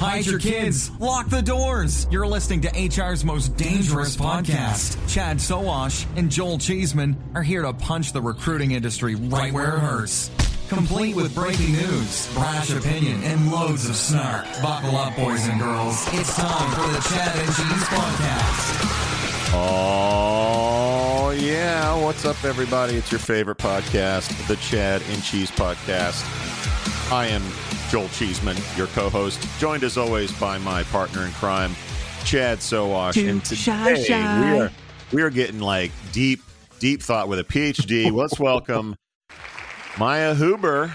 hide your kids, lock the doors. You're listening to HR's most dangerous podcast. Chad Sowash and Joel Cheeseman are here to punch the recruiting industry right where it hurts. Complete with breaking news, brash opinion, and loads of snark. Buckle up, boys and girls. It's time for the Chad and Cheese Podcast. Oh, yeah. What's up, everybody? It's your favorite podcast, the Chad and Cheese Podcast. I am Joel Cheeseman, your co host, joined as always by my partner in crime, Chad Sowash. Too and today shy. we are we are getting like deep, deep thought with a PhD. Let's welcome Maya Huber,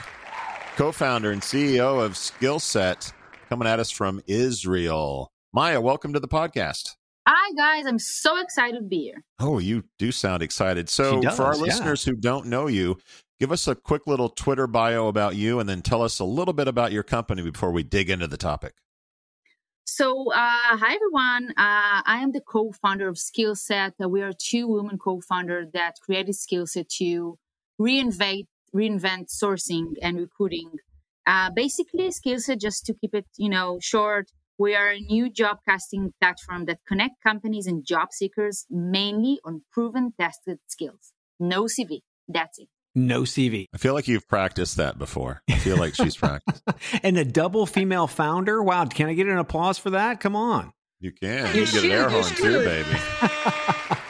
co-founder and CEO of Skillset, coming at us from Israel. Maya, welcome to the podcast. Hi guys, I'm so excited to be here. Oh, you do sound excited. So, She for our yeah. listeners who don't know you, give us a quick little Twitter bio about you and then tell us a little bit about your company before we dig into the topic. So, uh, hi everyone. Uh, I am the co-founder of Skillset. Uh, we are two women co-founders that created Skillset to reinvent reinvent sourcing and recruiting. Uh, basically, Skillset, just to keep it, you know, short, we are a new job casting platform that connect companies and job seekers mainly on proven, tested skills. No CV. That's it. No CV. I feel like you've practiced that before. I feel like she's practiced. and a double female founder. Wow. Can I get an applause for that? Come on. You can. You You, can get an air you horn too, should. Baby.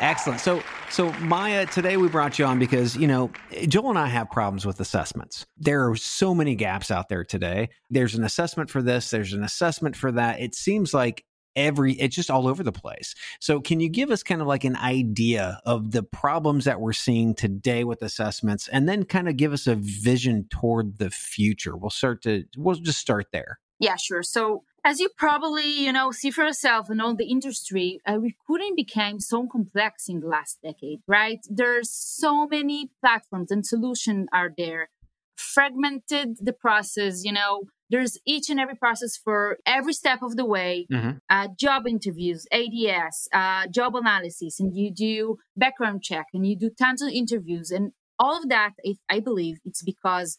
Excellent. So, so Maya, today we brought you on because you know Joel and I have problems with assessments. There are so many gaps out there today. There's an assessment for this. There's an assessment for that. It seems like every it's just all over the place. So, can you give us kind of like an idea of the problems that we're seeing today with assessments, and then kind of give us a vision toward the future? We'll start to we'll just start there. Yeah, sure. So as you probably, you know, see for yourself and all the industry, uh, recruiting became so complex in the last decade, right? There's so many platforms and solutions are there. Fragmented the process, you know, there's each and every process for every step of the way. Mhm. Uh, job interviews, ADS, uh, job analysis, and you do background check and you do tons of interviews. And all of that, I, I believe it's because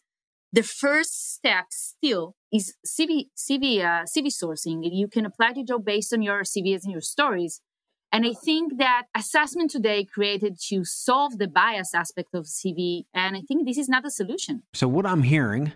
the first step still is CV, CV, uh, CV sourcing. You can apply to job based on your CVs and your stories. And I think that assessment today created to solve the bias aspect of CV. And I think this is not a solution. So what I'm hearing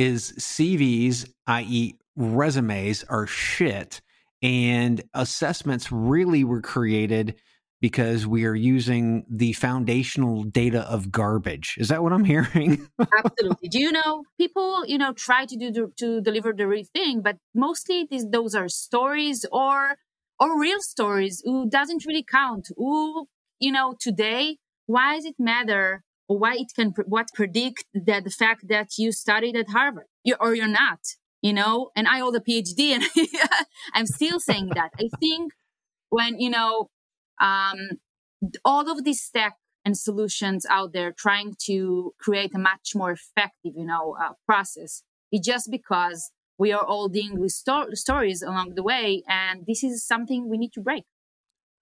is CVs, i.e., resumes, are shit, and assessments really were created because we are using the foundational data of garbage. Is that what I'm hearing? Absolutely. Do you know people, you know, try to do to deliver the real thing, but mostly these, those are stories or or real stories who doesn't really count. Who, you know, today, why does it matter why it can what predict that the fact that you studied at Harvard you, or you're not, you know? And I hold a PhD and I'm still saying that. I think when, you know, um, all of these tech and solutions out there trying to create a much more effective, you know, uh, process. It's just because we are all dealing with sto- stories along the way, and this is something we need to break.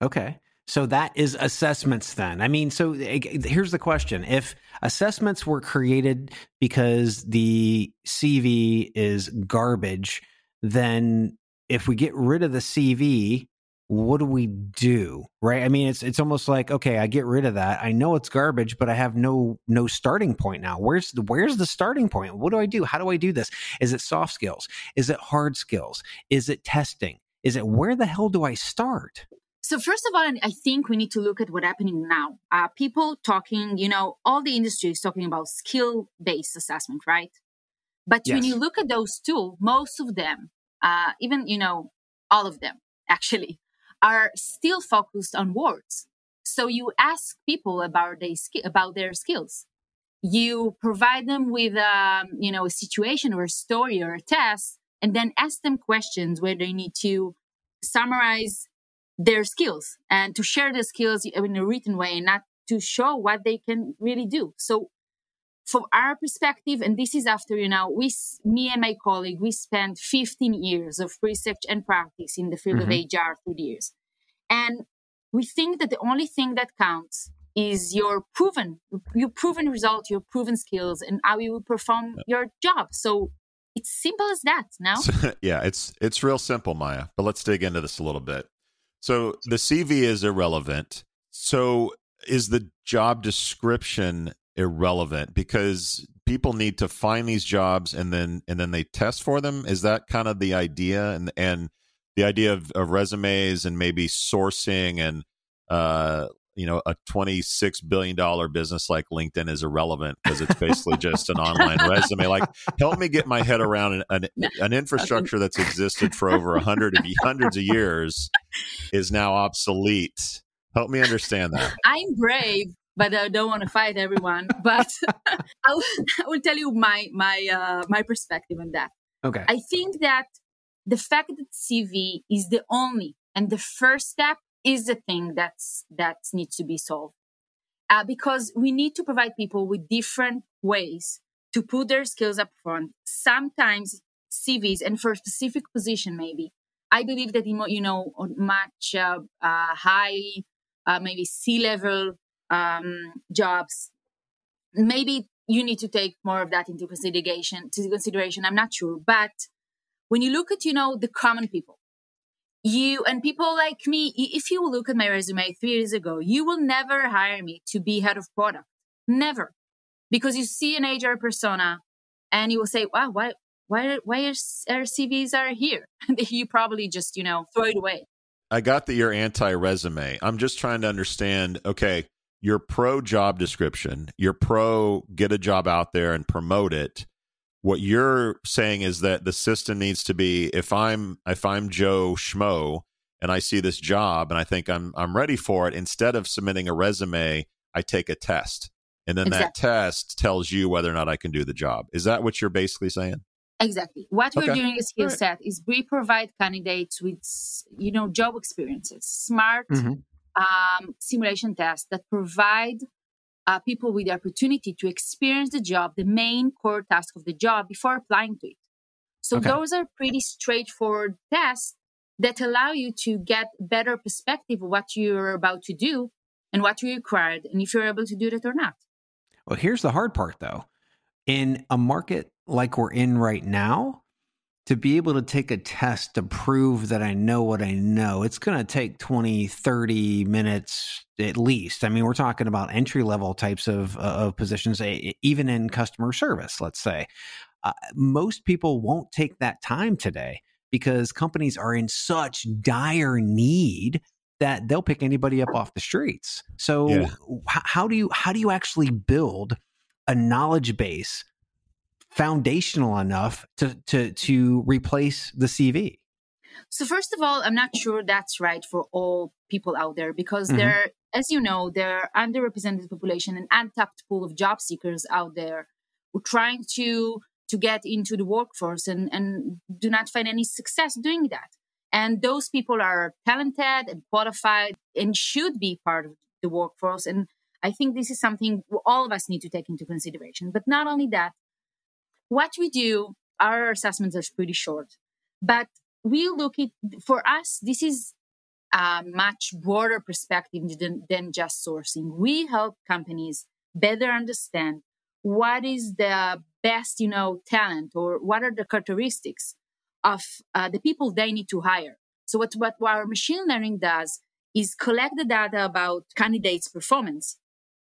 okay. So that is assessments then. I mean, so eh, here's the question. If assessments were created because the CV is garbage, then if we get rid of the CV, what do we do? Right? I mean, it's it's almost like, okay, I get rid of that. I know it's garbage, but I have no no starting point now. Where's the where's the starting point? What do I do? How do I do this? Is it soft skills? Is it hard skills? Is it testing? Is it where the hell do I start? So first of all, I think we need to look at what's happening now. Uh, people talking, you know, all the industry is talking about skill-based assessment, right? But when you look at those two, most of them, uh, even you know, all of them actually, are still focused on words. So you ask people about their about their skills. You provide them with, um, you know, a situation or a story or a test, and then ask them questions where they need to summarize their skills and to share their skills in a written way and not to show what they can really do. So from our perspective, and this is after, you know, we, me and my colleague, we spent 15 years of research and practice in the field of mm-hmm. HR through the years. And we think that the only thing that counts is your proven, your proven result, your proven skills and how you will perform your job. So It's simple as that. Now, yeah, it's it's real simple, Maya. But let's dig into this a little bit. So the CV is irrelevant. So is the job description irrelevant because people need to find these jobs and then and then they test for them? Is that kind of the idea and and the idea of, of resumes and maybe sourcing and uh you know a 26 billion dollar business like linkedin is irrelevant because it's basically just an online resume. Like help me get my head around an, an, an infrastructure that's existed for over a hundred of hundreds of years is now obsolete. Help me understand that. I'm brave but i don't want to fight everyone but I, will, I will tell you my my uh, my perspective on that. Okay. I think that the fact that cv is the only and the first step is the thing that's that needs to be solved. Uh, because we need to provide people with different ways to put their skills up front sometimes cvs and for a specific position maybe. I believe that you know much uh, uh, high uh, maybe c level um, jobs maybe you need to take more of that into consideration to consideration. I'm not sure. But when you look at you know the common people you and people like me, if you look at my resume three years ago, you will never hire me to be head of product. Never. Because you see an HR persona and you will say, wow, why, why, why are our CVs are here? you probably just, you know, throw it away. I got that you're anti resume. I'm just trying to understand, okay, you're pro job description, you're pro get a job out there and promote it what you're saying is that the system needs to be if i'm if i'm joe schmo and i see this job and i think i'm i'm ready for it instead of submitting a resume i take a test and then exactly. that test tells you whether or not i can do the job is that what you're basically saying exactly what okay. we're doing a skill right. set is we provide candidates with you know job experiences smart mm-hmm. um, simulation tests that provide uh, people with the opportunity to experience the job, the main core task of the job before applying to it. So okay. those are pretty straightforward tests that allow you to get better perspective of what you're about to do and what you required and if you're able to do that or not. Well, here's the hard part though. In a market like we're in right now, to be able to take a test to prove that I know what I know, it's going to take 20, 30 minutes at least. I mean, we're talking about entry level types of, uh, of positions, even in customer service, let's say. Uh, most people won't take that time today because companies are in such dire need that they'll pick anybody up off the streets. So yeah. how do you how do you actually build a knowledge base foundational enough to to to replace the CV? So first of all, I'm not sure that's right for all people out there because mm-hmm. there, as you know, there are underrepresented population and untapped pool of job seekers out there who are trying to to get into the workforce and, and do not find any success doing that. And those people are talented and qualified and should be part of the workforce. And I think this is something all of us need to take into consideration. But not only that, what we do, our assessments are pretty short, but we look at, for us, this is a much broader perspective than, than just sourcing. We help companies better understand what is the best, you know, talent or what are the characteristics of uh, the people they need to hire. So what, what our machine learning does is collect the data about candidates' performance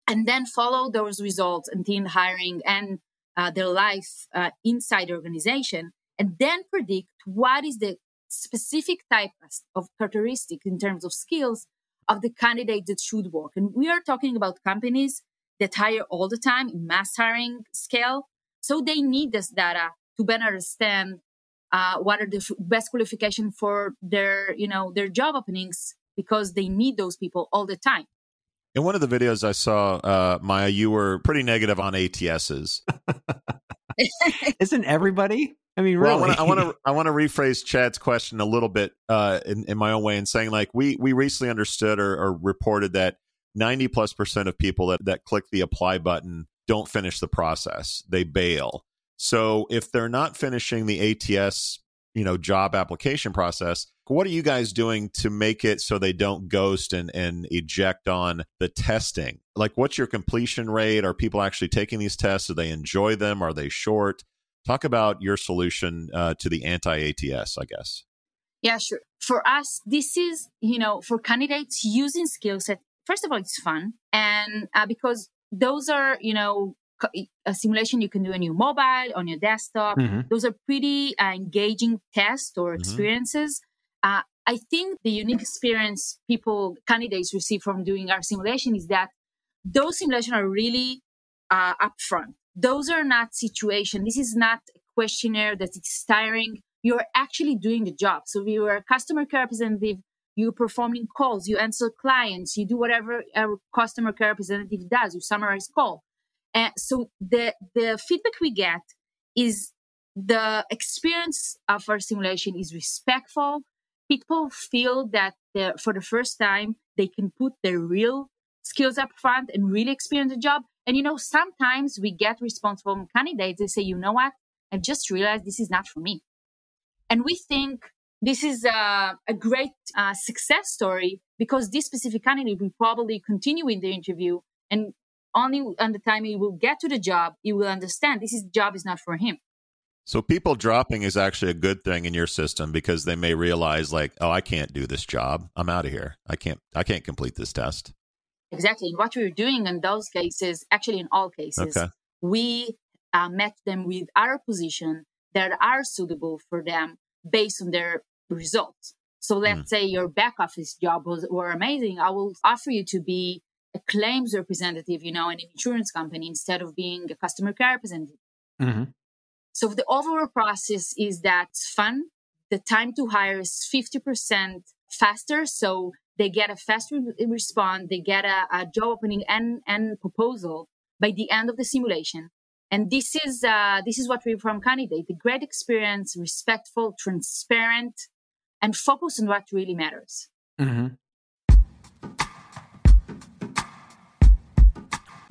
and then follow those results until hiring and uh, their life uh, inside the organization and then predict what is the specific type of characteristic in terms of skills of the candidate that should work. And we are talking about companies that hire all the time in mass hiring scale. So they need this data to better understand uh, what are the f- best qualification for their, you know, their job openings because they need those people all the time. In one of the videos I saw, uh, Maya, you were pretty negative on ATSs. Isn't everybody? I mean, really. Well, I want to I want to rephrase Chad's question a little bit uh, in, in my own way and saying like we we recently understood or, or reported that ninety plus percent of people that that click the apply button don't finish the process; they bail. So if they're not finishing the ATS, you know, job application process, what are you guys doing to make it so they don't ghost and, and eject on the testing? Like, what's your completion rate? Are people actually taking these tests? Do they enjoy them? Are they short? Talk about your solution uh, to the anti ATS, I guess. Yeah, sure. For us, this is, you know, for candidates using skill set, first of all, it's fun. And uh, because those are, you know, a simulation you can do on your mobile, on your desktop. Mm-hmm. Those are pretty uh, engaging tests or mm-hmm. experiences. Mm-hmm. Uh, I think the unique experience people, candidates receive from doing our simulation is that those simulations are really uh, upfront. Those are not situation. This is not a questionnaire that is tiring. You're actually doing the job. So if you're a customer care representative, you're performing calls, you answer clients, you do whatever a customer care representative does, you summarize call. And so the, the feedback we get is the experience of our simulation is respectful. People feel that for the first time, they can put their real skills up front and really experience the job. And you know, sometimes we get response from candidates. They say, you know what? I've just realized this is not for me. And we think this is a, a great uh, success story because this specific candidate will probably continue in the interview and only on the time he will get to the job, he will understand this is, job is not for him. So people dropping is actually a good thing in your system because they may realize like, oh, I can't do this job. I'm out of here. I can't I can't complete this test. Exactly. And what we're doing in those cases, actually in all cases, okay. we uh, met them with our position that are suitable for them based on their results. So let's mm. say your back office job was were amazing. I will offer you to be a claims representative, you know, in an insurance company instead of being a customer care representative. Mm-hmm. So the overall process is that fun. The time to hire is 50% faster. So they get a faster response. They get a, a job opening and, and proposal by the end of the simulation. And this is, uh, this is what we from candidate, the great experience, respectful, transparent, and focus on what really matters. Mm-hmm.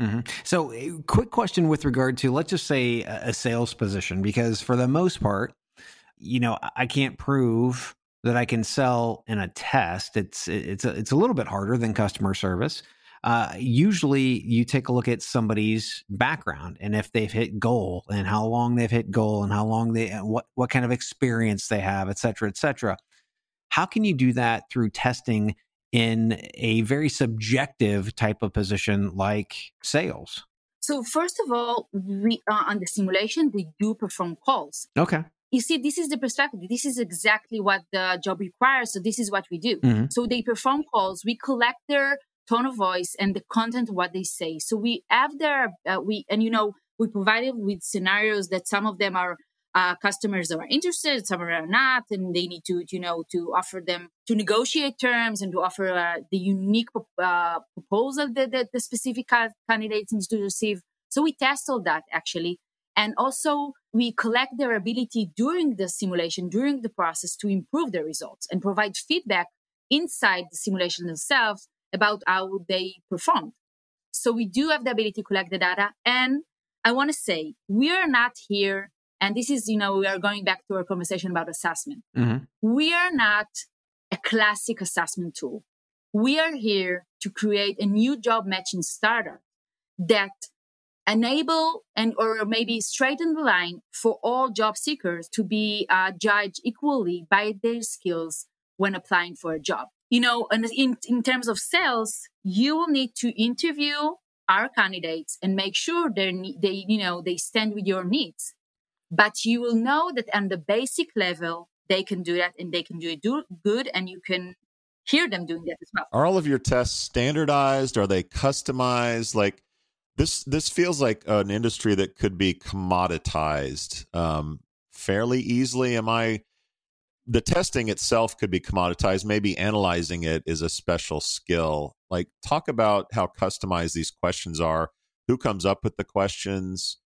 Mm-hmm. So, quick question with regard to let's just say a sales position, because for the most part, you know, I can't prove that I can sell in a test. It's it's a, it's a little bit harder than customer service. Uh, usually, you take a look at somebody's background and if they've hit goal and how long they've hit goal and how long they what what kind of experience they have, et cetera, et cetera. How can you do that through testing in a very subjective type of position like sales? So first of all, we uh, on the simulation they do perform calls. Okay. You see, this is the perspective. This is exactly what the job requires. So this is what we do. Mm-hmm. So they perform calls. We collect their tone of voice and the content of what they say. So we have their uh, we and you know we provided with scenarios that some of them are uh, customers are interested, some are not, and they need to, you know, to offer them to negotiate terms and to offer uh, the unique uh, proposal that, that, the specific candidates need to receive. So we test all that actually, and also we collect their ability during the simulation, during the process, to improve their results and provide feedback inside the simulation themselves about how they performed. So we do have the ability to collect the data, and I want to say we are not here and this is, you know, we are going back to our conversation about assessment. Mm-hmm. We are not a classic assessment tool. We are here to create a new job matching startup that enable and or maybe straighten the line for all job seekers to be uh, judged equally by their skills when applying for a job. You know, and in, in terms of sales, you will need to interview our candidates and make sure they they you know they stand with your needs but you will know that on the basic level, they can do that and they can do it do good and you can hear them doing that as well. Are all of your tests standardized? Are they customized? Like this this feels like an industry that could be commoditized um, fairly easily. Am I the testing itself could be commoditized. Maybe analyzing it is a special skill. Like, talk about how customized these questions are. Who comes up with the questions?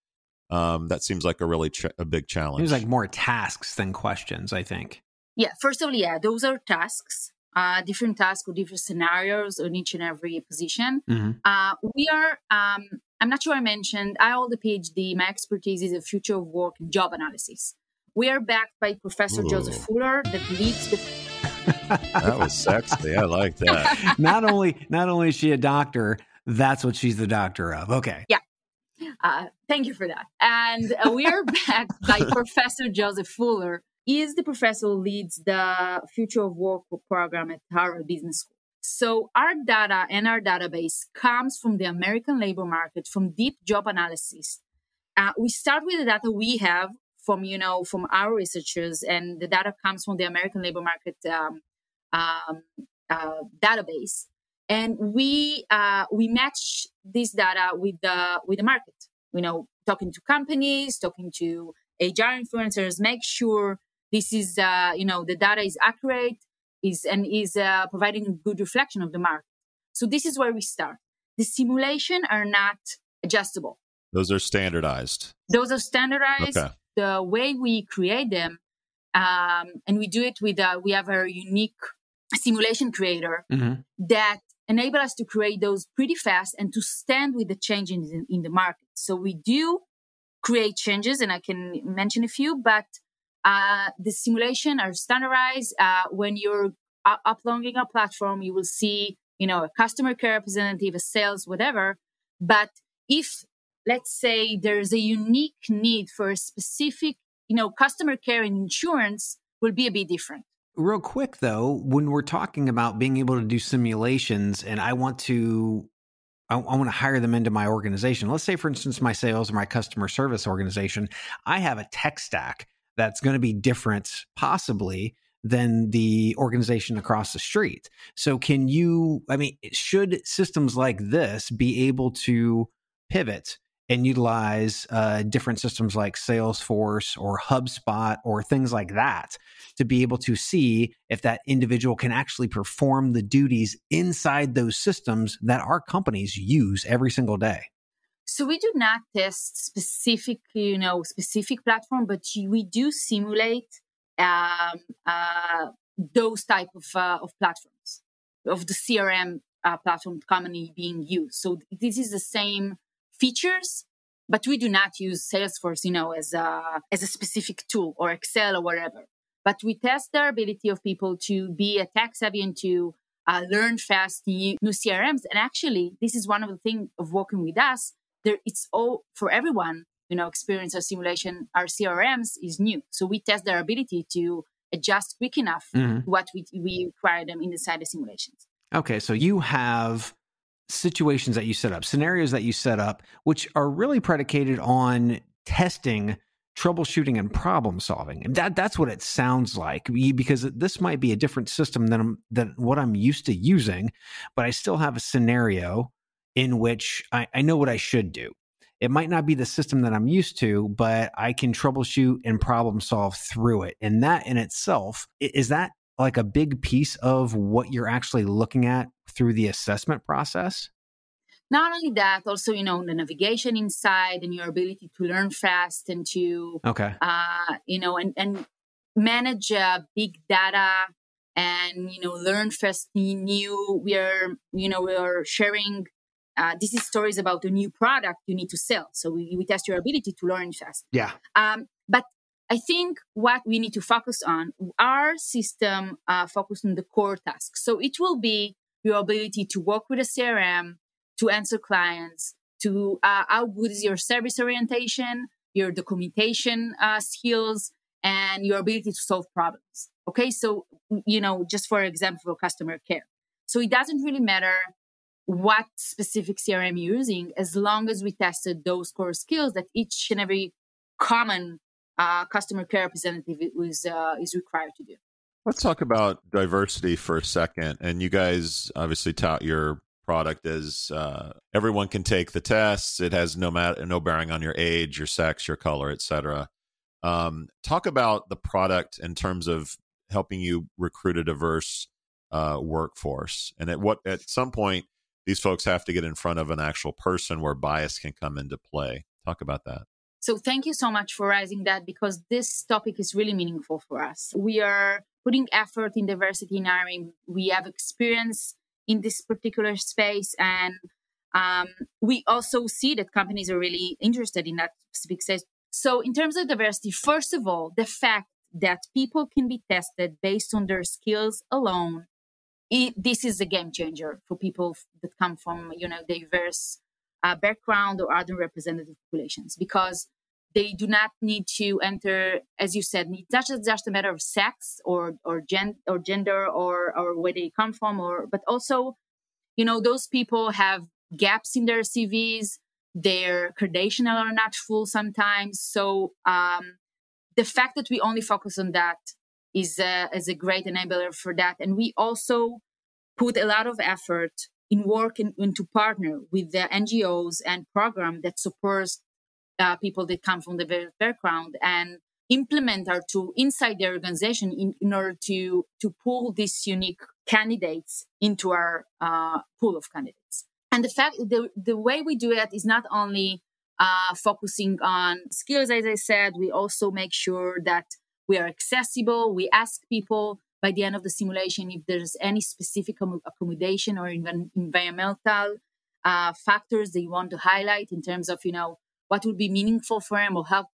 Um, that seems like a really ch- a big challenge. Seems like more tasks than questions. I think. Yeah. First of all, yeah, those are tasks. uh, different tasks or different scenarios on each and every position. Mm-hmm. Uh, we are, um, I'm not sure I mentioned, I hold a PhD. My expertise is the future of work and job analysis. We are backed by Professor Ooh. Joseph Fuller that leads the. That was sexy. I like that. not only not only is she a doctor, that's what she's the doctor of. Okay. Uh, thank you for that. And uh, we are backed by Professor Joseph Fuller. He is the professor who leads the Future of Work program at Harvard Business School. So our data and our database comes from the American labor market, from deep job analysis. Uh, we start with the data we have from, you know, from our researchers, and the data comes from the American labor market um, um, uh, database and we uh, we match this data with the with the market. You know, talking to companies, talking to HR influencers, make sure this is uh, you know the data is accurate, is and is uh, providing a good reflection of the market. So this is where we start. The simulation are not adjustable; Those are standardized. those are standardized. Okay. The way we create them, um, and we do it with uh, we have a unique simulation creator Mm-hmm. that enable us to create those pretty fast and to stand with the changes in, in the market. So we do create changes, and I can mention a few, but uh, the simulation are standardized. Uh, when you're uploading a platform, you will see, you know, a customer care representative, a sales, whatever. But if, let's say, there's a unique need for a specific, you know, customer care and insurance will be a bit different. Real quick though, when we're talking about being able to do simulations and I want to I, I want to hire them into my organization. Let's say for instance my sales or my customer service organization, I have a tech stack that's going to be different possibly than the organization across the street. So can you I mean should systems like this be able to pivot and utilize uh, different systems like Salesforce or HubSpot or things like that to be able to see if that individual can actually perform the duties inside those systems that our companies use every single day. So we do not test specific, you know, specific platform, but we do simulate um, uh, those type of uh, of platforms of the CRM uh, platform commonly being used. So this is the same features, but we do not use Salesforce, you know, as a as a specific tool or Excel or whatever. But we test the ability of people to be a tech savvy and to uh, learn fast new, new CRMs. And actually, this is one of the things of working with us. There, it's all for everyone. You know, experience or simulation. Our CRMs is new, so we test their ability to adjust quick enough Mhm. what we we require them inside the simulations. Okay, so you have situations that you set up, scenarios that you set up, which are really predicated on testing, troubleshooting, and problem solving. And that that's what it sounds like. Because this might be a different system than than what I'm used to using, but I still have a scenario in which I, I know what I should do. It might not be the system that I'm used to, but I can troubleshoot and problem solve through it. And that in itself is that like a big piece of what you're actually looking at through the assessment process? Not only that, also you know the navigation inside and your ability to learn fast and to Okay. uh, you know, and, and manage uh, big data and, you know, learn fast new. We are, you know, we are sharing. Uh, this is stories about a new product you need to sell. So we, we test your ability to learn fast. Yeah. Um, but I think what we need to focus on, our system uh, focus on the core tasks. So it will be your ability to work with a CRM, to answer clients, to uh, how good is your service orientation, your documentation uh, skills, and your ability to solve problems. Okay, so you know, just for example, customer care. So it doesn't really matter what specific CRM you're using, as long as we tested those core skills that each and every common uh, customer care representative is uh, is required to do. Let's talk about diversity for a second. And you guys obviously tout your product as uh, everyone can take the tests. It has no matter no bearing on your age, your sex, your color, etc. Um, talk about the product in terms of helping you recruit a diverse uh, workforce. And at what at some point these folks have to get in front of an actual person where bias can come into play. Talk about that. So thank you so much for raising that because this topic is really meaningful for us. We are putting effort in diversity in hiring. We have experience in this particular space, and um, we also see that companies are really interested in that specific space. So, in terms of diversity, first of all, the fact that people can be tested based on their skills alone, it, this is a game changer for people that come from you know diverse uh, background or other representative populations because they do not need to enter, as you said, it's not just, a matter of sex or or, gen, or gender or or where they come from, or but also, you know, those people have gaps in their CVs. Their credentials are not full sometimes. So um, the fact that we only focus on that is a, is a great enabler for that, and we also put a lot of effort in work and to partner with the NGOs and program that supports uh, people that come from the various background and implement our tool inside the organization in, in order to to pull these unique candidates into our uh, pool of candidates. And the fact the the way we do it is not only uh, focusing on skills, as I said, we also make sure that we are accessible. We ask people by the end of the simulation if there's any specific accommodation or even environmental uh, factors that you want to highlight in terms of you know what would be meaningful for them or help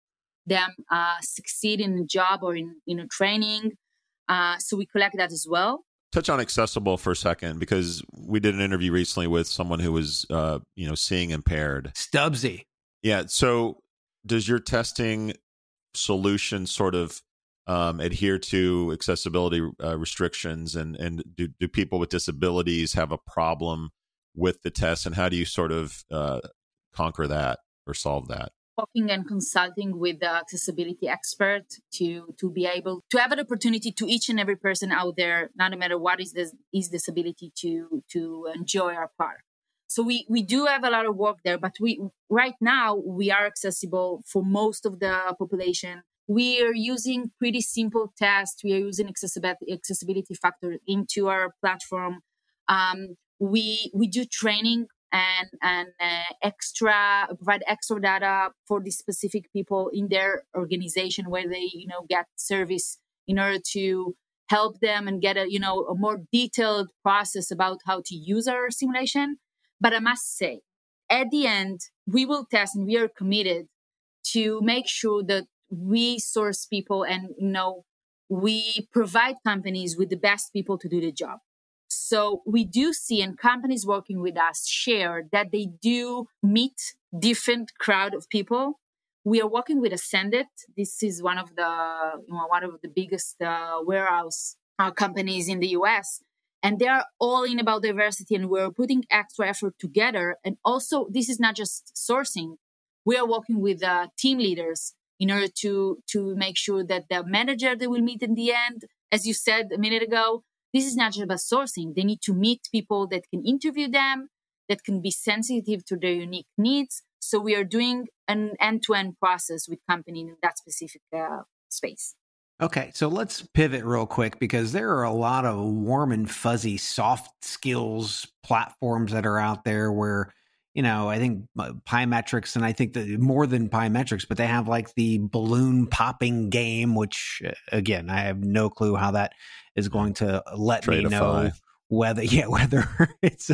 them uh, succeed in a job or in, in a training. Uh, so we collect that as well. Touch on accessible for a second because we did an interview recently with someone who was, uh, you know, seeing impaired. Stubbsy. Yeah. So does your testing solution sort of um, adhere to accessibility uh, restrictions and and do, do people with disabilities have a problem with the test and how do you sort of uh, conquer that or solve that? Talking and consulting with the accessibility expert to to be able to have an opportunity to each and every person out there, not matter what is this is disability, to to enjoy our park. So we we do have a lot of work there, but we right now we are accessible for most of the population. We are using pretty simple tests. We are using accessibility factor into our platform. Um, we we do training and and uh, extra provide extra data for the specific people in their organization where they you know get service in order to help them and get a you know a more detailed process about how to use our simulation but i must say at the end we will test and we are committed to make sure that we source people and you know we provide companies with the best people to do the job so we do see, and companies working with us share that they do meet different crowd of people. We are working with Ascendit. This is one of the you know, one of the biggest uh, warehouse uh, companies in the U.S. And they are all in about diversity, and we're putting extra effort together. And also, this is not just sourcing. We are working with uh, team leaders in order to to make sure that the manager they will meet in the end, as you said a minute ago, this is not just about sourcing. They need to meet people that can interview them, that can be sensitive to their unique needs. So we are doing an end-to-end process with company in that specific uh, space. Okay, so let's pivot real quick because there are a lot of warm and fuzzy soft skills platforms that are out there where you know, I think uh, Pymetrics, and I think that more than Pymetrics, but they have like the balloon popping game, which uh, again, I have no clue how that is going to let me know whether yeah whether it's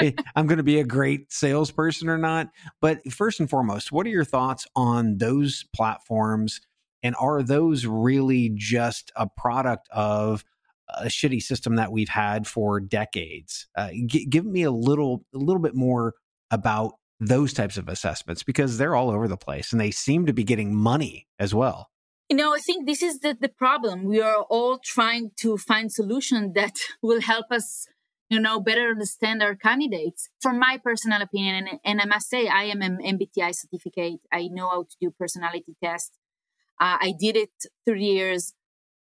it, i'm going to be a great salesperson or not. But first and foremost what are your thoughts on those platforms and are those really just a product of a shitty system that we've had for decades? Uh, g- give me a little a little bit more about those types of assessments because they're all over the place and they seem to be getting money as well. You know, I think this is the, the problem. We are all trying to find solutions that will help us, you know, better understand our candidates. From my personal opinion, and, and I must say, I am an MBTI certificate. I know how to do personality tests. Uh, I did it three years.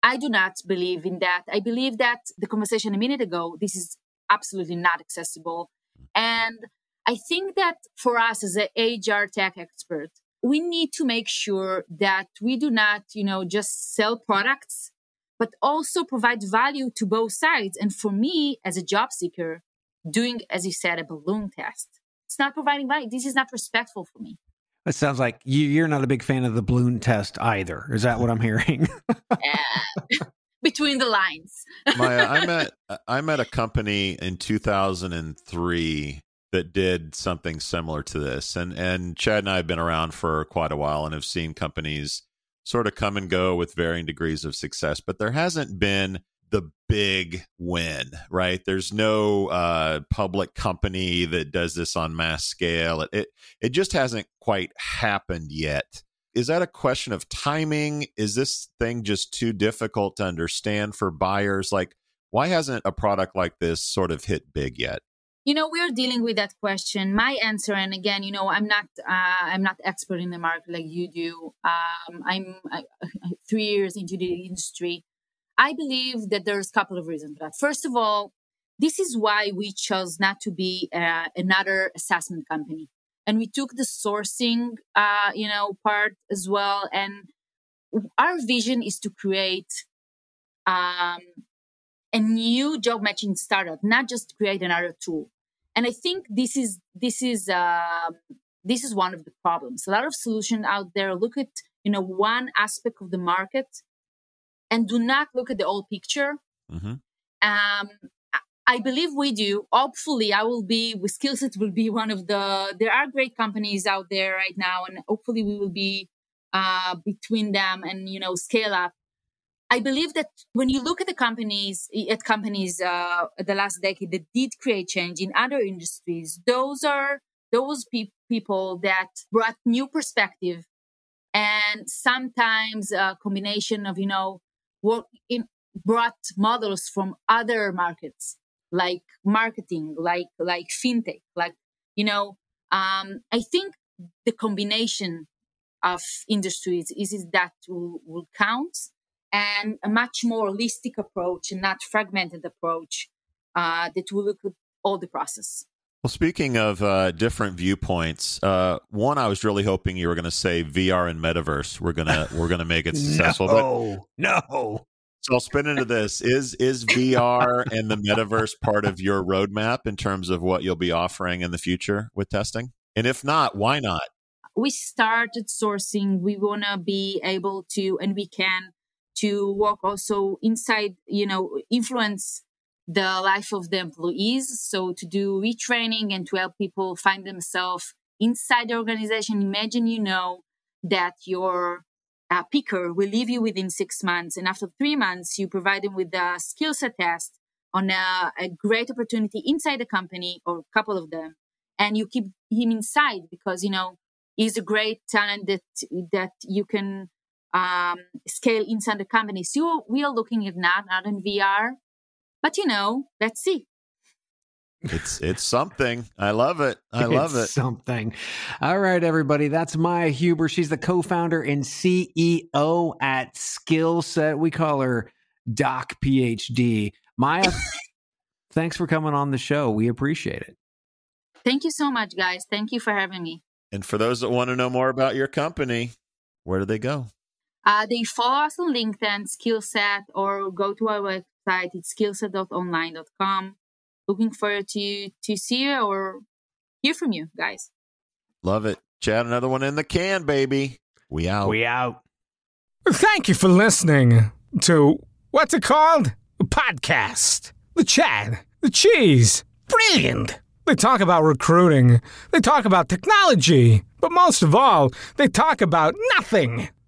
I do not believe in that. I believe that the conversation a minute ago, this is absolutely not accessible. And I think that for us as an HR tech expert, we need to make sure that we do not, you know, just sell products, but also provide value to both sides. And for me, as a job seeker, doing, as you said, a balloon test, it's not providing value. This is not respectful for me. It sounds like you, are not a big fan of the balloon test either. Is that what I'm hearing? yeah. between the lines. Maya, I met I met a company in 2003 that did something similar to this, and and Chad and I have been around for quite a while and have seen companies sort of come and go with varying degrees of success, but there hasn't been the big win, right? There's no uh, public company that does this on mass scale. It, it it just hasn't quite happened yet. Is that a question of timing? Is this thing just too difficult to understand for buyers? Like, why hasn't a product like this sort of hit big yet? You know we're dealing with that question. My answer and again you know i'm not uh, i'm not expert in the market like you do. Um, i'm I, three years into the industry. I believe that there's a couple of reasons for that. First of all this is why we chose not to be uh, another assessment company. And we took the sourcing uh, you know part as well. And our vision is to create um, a new job matching startup, not just create another tool and i think this is this is uh, this is one of the problems a lot of solutions out there look at you know one aspect of the market and do not look at the whole picture mm-hmm. um, I believe we do. Hopefully, I will be with Skillset will be one of the. There are great companies out there right now, and hopefully, we will be uh, between them and you know scale up. I believe that when you look at the companies, at companies uh, the last decade that did create change in other industries, those are those pe- people that brought new perspective and sometimes a combination of you know in brought models from other markets like marketing, like like fintech, like you know. Um, I think the combination of industries is, is that will, will count and a much more holistic approach and not fragmented approach uh, that will look at all the process. Well, speaking of uh, different viewpoints, uh, one I was really hoping you were going to say VR and metaverse. We're gonna we're gonna make it successful. no, but, no. So I'll spin into this: is is VR and the metaverse part of your roadmap in terms of what you'll be offering in the future with testing? And if not, why not? We started sourcing. We want to be able to, and we can to work also inside, you know, influence the life of the employees. So to do retraining and to help people find themselves inside the organization. Imagine you know that your uh, picker will leave you within six months, and after three months, you provide them with a skill set test on a, a great opportunity inside the company or a couple of them, and you keep him inside because you know he's a great talent that that you can um, scale inside the company. So we are looking at that, not in VR, but you know, let's see. It's it's something. I love it. I love it's it. Something. All right, everybody. That's Maya Huber. She's the co-founder and CEO at Skillset. We call her Doc PhD. Maya, thanks for coming on the show. We appreciate it. Thank you so much, guys. Thank you for having me. And for those that want to know more about your company, where do they go? Uh, they follow us on LinkedIn, Skillset, or go to our website. It's skillset.online.com. Looking forward to to see you or hear from you guys. Love it. Chad, another one in the can, baby. We out. We out. Thank you for listening to what's it called? A podcast. The Chad. The Cheese. Brilliant. They talk about recruiting. They talk about technology. But most of all, they talk about nothing.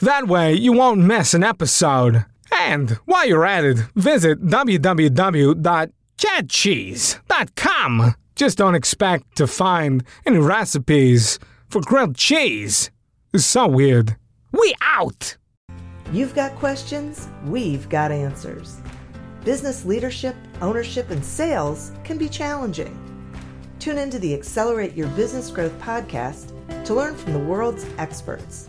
That way you won't miss an episode. And while you're at it, visit www.chadcheese.com. Just don't expect to find any recipes for grilled cheese. It's so weird. We out! You've got questions, we've got answers. Business leadership, ownership, and sales can be challenging. Tune into the Accelerate Your Business Growth podcast to learn from the world's experts.